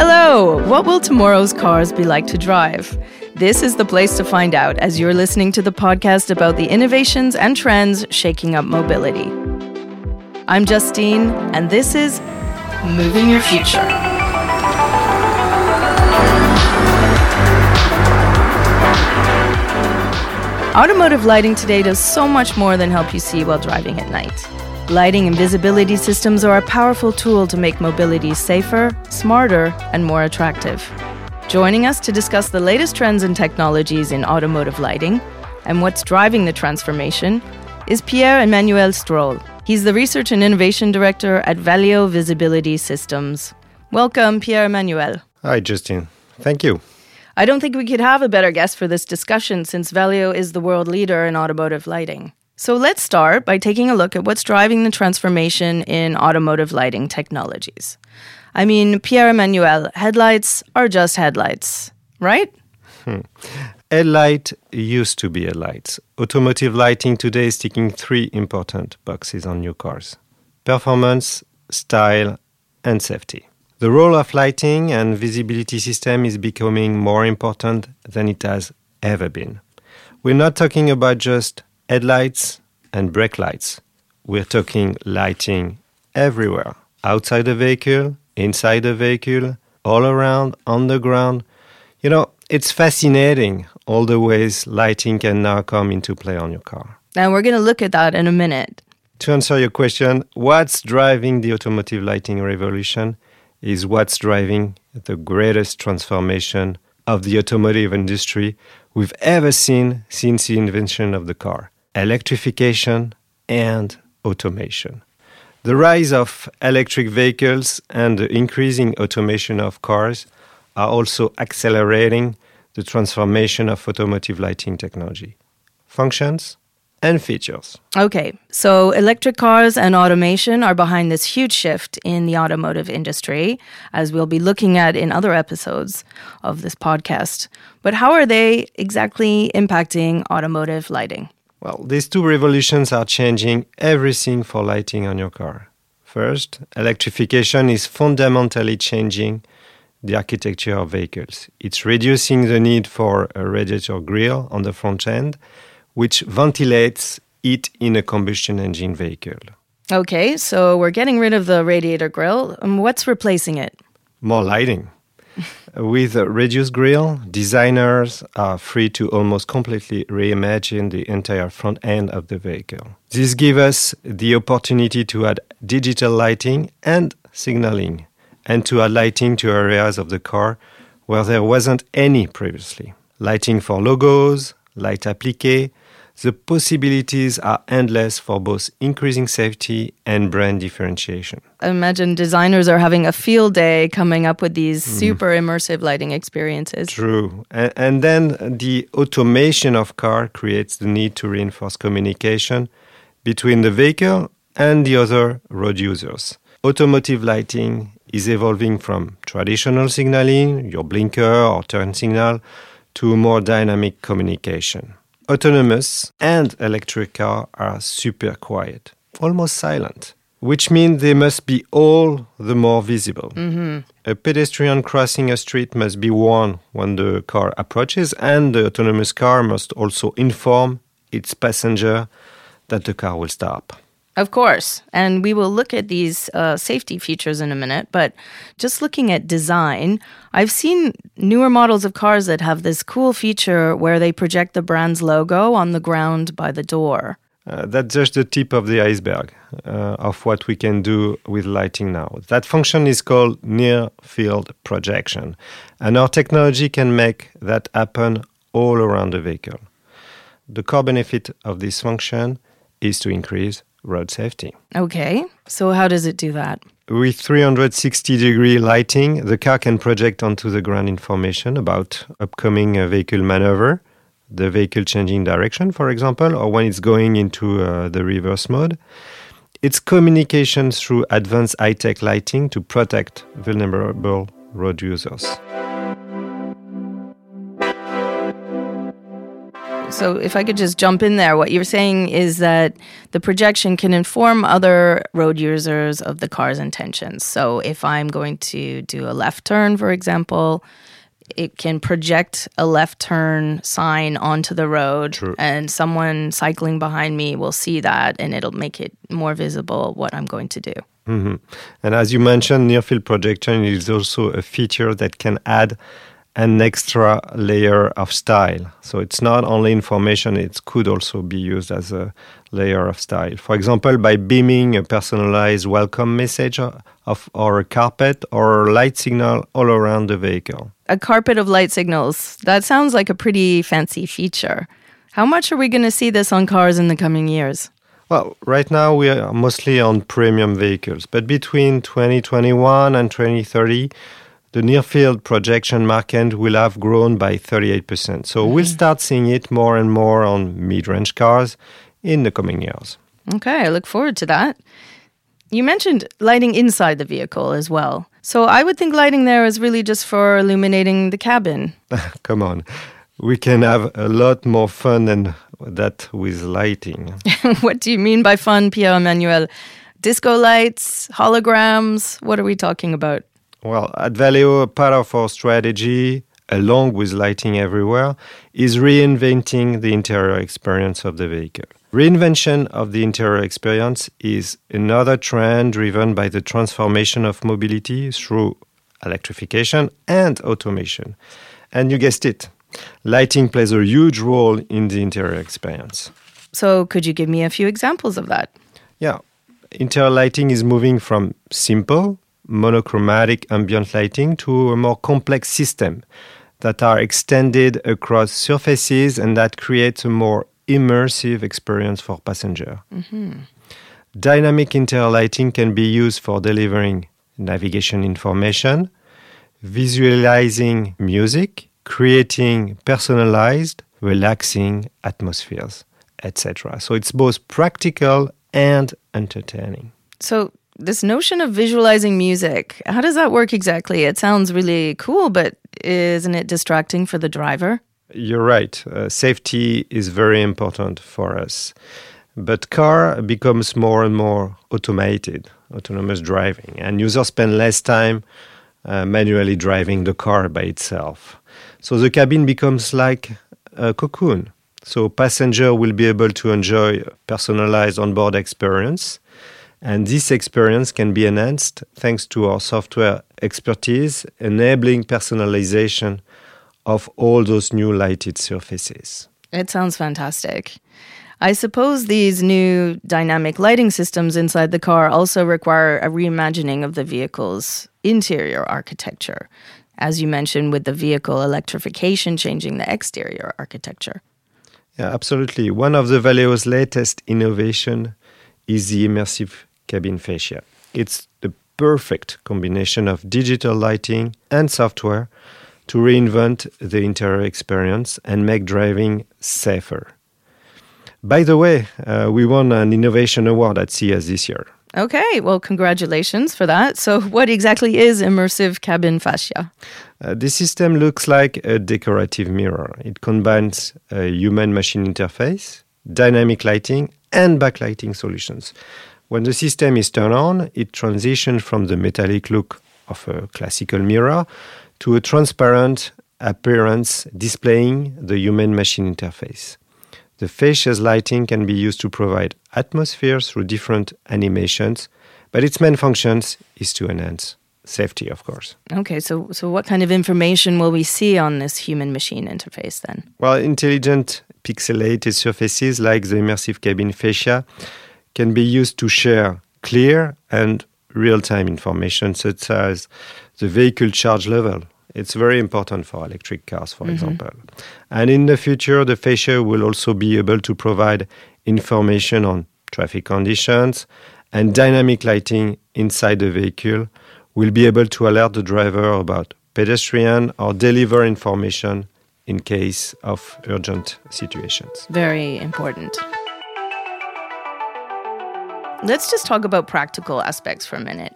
Hello! What will tomorrow's cars be like to drive? This is the place to find out as you're listening to the podcast about the innovations and trends shaking up mobility. I'm Justine, and this is Moving Your Future. Automotive lighting today does so much more than help you see while driving at night. Lighting and visibility systems are a powerful tool to make mobility safer, smarter, and more attractive. Joining us to discuss the latest trends and technologies in automotive lighting and what's driving the transformation is Pierre Emmanuel Strohl. He's the Research and Innovation Director at Valeo Visibility Systems. Welcome, Pierre Emmanuel. Hi, Justine. Thank you. I don't think we could have a better guest for this discussion since Valeo is the world leader in automotive lighting. So let's start by taking a look at what's driving the transformation in automotive lighting technologies. I mean, Pierre Emmanuel, headlights are just headlights, right? Hmm. Headlight used to be a light. Automotive lighting today is ticking three important boxes on new cars performance, style, and safety. The role of lighting and visibility system is becoming more important than it has ever been. We're not talking about just headlights and brake lights. We're talking lighting everywhere outside the vehicle, inside the vehicle, all around, on the ground. You know, it's fascinating all the ways lighting can now come into play on your car. And we're going to look at that in a minute. To answer your question, what's driving the automotive lighting revolution? is what's driving the greatest transformation of the automotive industry we've ever seen since the invention of the car electrification and automation. The rise of electric vehicles and the increasing automation of cars are also accelerating the transformation of automotive lighting technology. Functions, and features. Okay, so electric cars and automation are behind this huge shift in the automotive industry, as we'll be looking at in other episodes of this podcast. But how are they exactly impacting automotive lighting? Well, these two revolutions are changing everything for lighting on your car. First, electrification is fundamentally changing the architecture of vehicles. It's reducing the need for a radiator grille on the front end which ventilates it in a combustion engine vehicle. Okay, so we're getting rid of the radiator grille. Um, what's replacing it? More lighting. With a reduced grille, designers are free to almost completely reimagine the entire front end of the vehicle. This gives us the opportunity to add digital lighting and signaling, and to add lighting to areas of the car where there wasn't any previously. Lighting for logos, light applique, the possibilities are endless for both increasing safety and brand differentiation. I imagine designers are having a field day coming up with these mm. super immersive lighting experiences. True. And, and then the automation of car creates the need to reinforce communication between the vehicle and the other road users. Automotive lighting is evolving from traditional signaling, your blinker or turn signal, to more dynamic communication autonomous and electric car are super quiet, almost silent, which means they must be all the more visible. Mm-hmm. A pedestrian crossing a street must be warned when the car approaches, and the autonomous car must also inform its passenger that the car will stop. Of course. And we will look at these uh, safety features in a minute. But just looking at design, I've seen newer models of cars that have this cool feature where they project the brand's logo on the ground by the door. Uh, that's just the tip of the iceberg uh, of what we can do with lighting now. That function is called near field projection. And our technology can make that happen all around the vehicle. The core benefit of this function is to increase road safety. Okay, so how does it do that? With 360 degree lighting, the car can project onto the ground information about upcoming uh, vehicle maneuver, the vehicle changing direction, for example, or when it's going into uh, the reverse mode. It's communication through advanced high tech lighting to protect vulnerable road users. So, if I could just jump in there, what you're saying is that the projection can inform other road users of the car's intentions. So, if I'm going to do a left turn, for example, it can project a left turn sign onto the road, True. and someone cycling behind me will see that and it'll make it more visible what I'm going to do. hmm And as you mentioned, near field projection is also a feature that can add an extra layer of style. So it's not only information, it could also be used as a layer of style. For example, by beaming a personalized welcome message of or a carpet or a light signal all around the vehicle. A carpet of light signals. That sounds like a pretty fancy feature. How much are we going to see this on cars in the coming years? Well, right now we are mostly on premium vehicles, but between 2021 and 2030, the near field projection market will have grown by 38%. So we'll mm. start seeing it more and more on mid range cars in the coming years. Okay, I look forward to that. You mentioned lighting inside the vehicle as well. So I would think lighting there is really just for illuminating the cabin. Come on. We can have a lot more fun than that with lighting. what do you mean by fun, Pierre Emmanuel? Disco lights, holograms? What are we talking about? Well, at Valeo, part of our strategy, along with lighting everywhere, is reinventing the interior experience of the vehicle. Reinvention of the interior experience is another trend driven by the transformation of mobility through electrification and automation. And you guessed it, lighting plays a huge role in the interior experience. So could you give me a few examples of that? Yeah, interior lighting is moving from simple, monochromatic ambient lighting to a more complex system that are extended across surfaces and that creates a more immersive experience for passenger. Mm-hmm. Dynamic interior lighting can be used for delivering navigation information, visualizing music, creating personalized, relaxing atmospheres, etc. So it's both practical and entertaining. So this notion of visualizing music, how does that work exactly? It sounds really cool, but isn't it distracting for the driver? You're right. Uh, safety is very important for us. But car becomes more and more automated, autonomous driving, and users spend less time uh, manually driving the car by itself. So the cabin becomes like a cocoon. So passenger will be able to enjoy personalized onboard experience, and this experience can be enhanced thanks to our software expertise, enabling personalization of all those new lighted surfaces. It sounds fantastic. I suppose these new dynamic lighting systems inside the car also require a reimagining of the vehicle's interior architecture, as you mentioned, with the vehicle electrification changing the exterior architecture. Yeah, absolutely. One of the Valeo's latest innovation is the immersive cabin fascia. It's the perfect combination of digital lighting and software to reinvent the interior experience and make driving safer. By the way, uh, we won an innovation award at CES this year. Okay, well, congratulations for that. So, what exactly is immersive cabin fascia? Uh, this system looks like a decorative mirror. It combines a human machine interface, dynamic lighting, and backlighting solutions. When the system is turned on, it transitions from the metallic look of a classical mirror to a transparent appearance displaying the human machine interface. The fascia's lighting can be used to provide atmosphere through different animations, but its main function is to enhance safety, of course. Okay, so so what kind of information will we see on this human machine interface then? Well, intelligent pixelated surfaces like the immersive cabin fascia can be used to share clear and real time information, such as the vehicle charge level. It's very important for electric cars, for mm-hmm. example. And in the future, the fascia will also be able to provide information on traffic conditions and dynamic lighting inside the vehicle will be able to alert the driver about pedestrian or deliver information in case of urgent situations. Very important. Let's just talk about practical aspects for a minute.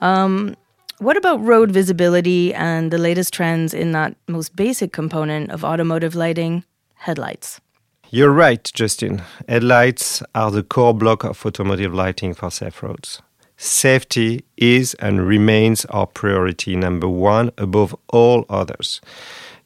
Um, what about road visibility and the latest trends in that most basic component of automotive lighting, headlights? You're right, Justin. Headlights are the core block of automotive lighting for safe roads. Safety is and remains our priority number one above all others.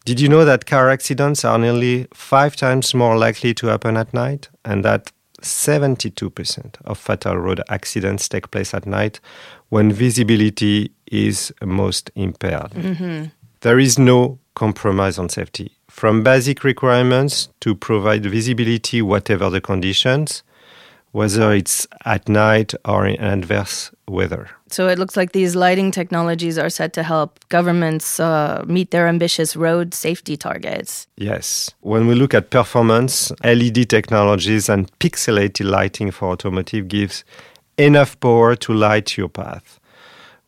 Did you know that car accidents are nearly five times more likely to happen at night and that 72% of fatal road accidents take place at night when visibility is most impaired? Mm-hmm. There is no compromise on safety. From basic requirements to provide visibility, whatever the conditions, whether it's at night or in adverse weather. So it looks like these lighting technologies are set to help governments uh, meet their ambitious road safety targets. Yes. When we look at performance, LED technologies and pixelated lighting for automotive gives enough power to light your path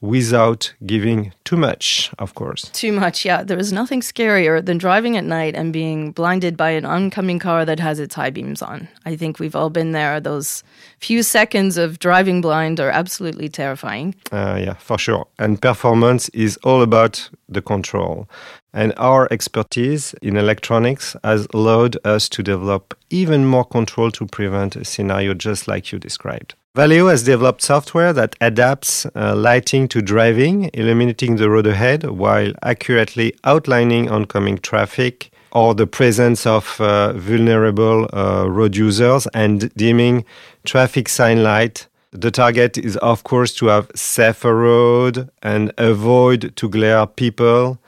without giving too much, of course. Too much, yeah. There is nothing scarier than driving at night and being blinded by an oncoming car that has its high beams on. I think we've all been there. Those few seconds of driving blind are absolutely terrifying. Uh, yeah, for sure. And performance is all about the control. And our expertise in electronics has allowed us to develop even more control to prevent a scenario just like you described. Valeo has developed software that adapts uh, lighting to driving, illuminating the road ahead while accurately outlining oncoming traffic or the presence of uh, vulnerable uh, road users and dimming traffic sign light. The target is, of course, to have safer road and avoid to glare people.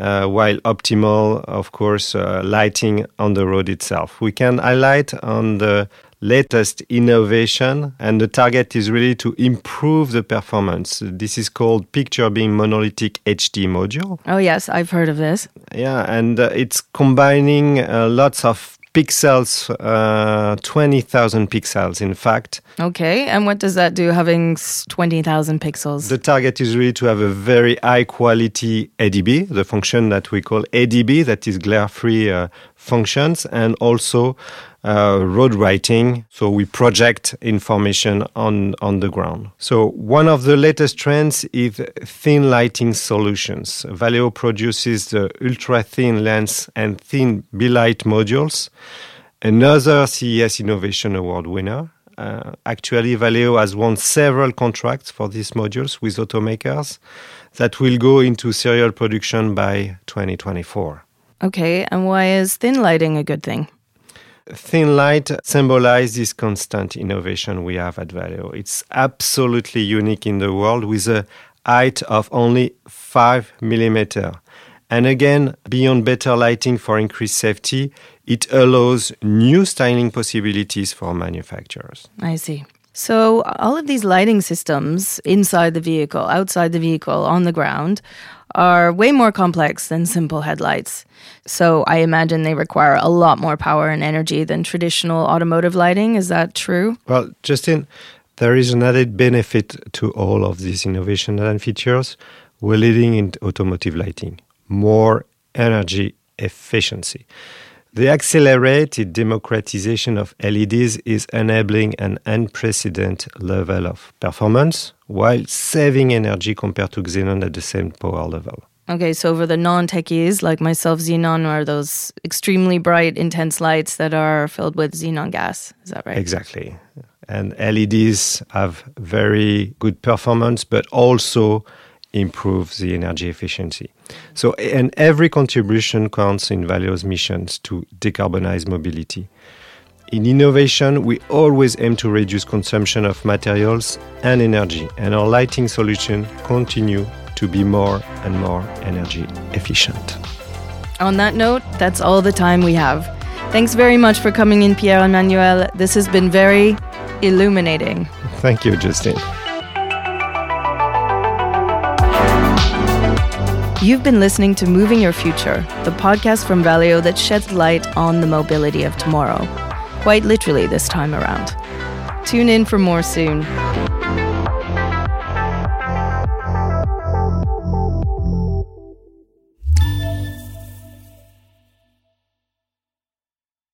Uh, while optimal, of course, uh, lighting on the road itself. We can highlight on the latest innovation, and the target is really to improve the performance. This is called Picture Beam Monolithic HD module. Oh, yes, I've heard of this. Yeah, and uh, it's combining uh, lots of pixels, uh, 20,000 pixels, in fact. Okay, and what does that do, having 20,000 pixels? The target is really to have a very high quality ADB, the function that we call ADB, that is glare free uh, functions, and also uh, road writing. So we project information on, on the ground. So one of the latest trends is thin lighting solutions. Valeo produces the ultra thin lens and thin B-light modules. Another CES Innovation Award winner. Uh, actually, Valeo has won several contracts for these modules with automakers that will go into serial production by 2024. Okay, and why is thin lighting a good thing? Thin light symbolizes constant innovation we have at Valeo. It's absolutely unique in the world with a height of only 5 millimeter. And again, beyond better lighting for increased safety, it allows new styling possibilities for manufacturers. I see. So, all of these lighting systems inside the vehicle, outside the vehicle, on the ground are way more complex than simple headlights. So I imagine they require a lot more power and energy than traditional automotive lighting. Is that true? Well, Justin, there is an added benefit to all of these innovations and features. We're leading in automotive lighting, more energy efficiency. The accelerated democratization of LEDs is enabling an unprecedented level of performance while saving energy compared to xenon at the same power level. Okay, so for the non techies like myself, xenon are those extremely bright, intense lights that are filled with xenon gas. Is that right? Exactly. And LEDs have very good performance, but also improve the energy efficiency. So, and every contribution counts in Valeo's missions to decarbonize mobility. In innovation, we always aim to reduce consumption of materials and energy, and our lighting solution continue to be more and more energy efficient. On that note, that's all the time we have. Thanks very much for coming in, Pierre Emmanuel. This has been very illuminating. Thank you, Justine. You've been listening to Moving Your Future, the podcast from Valeo that sheds light on the mobility of tomorrow. Quite literally this time around. Tune in for more soon.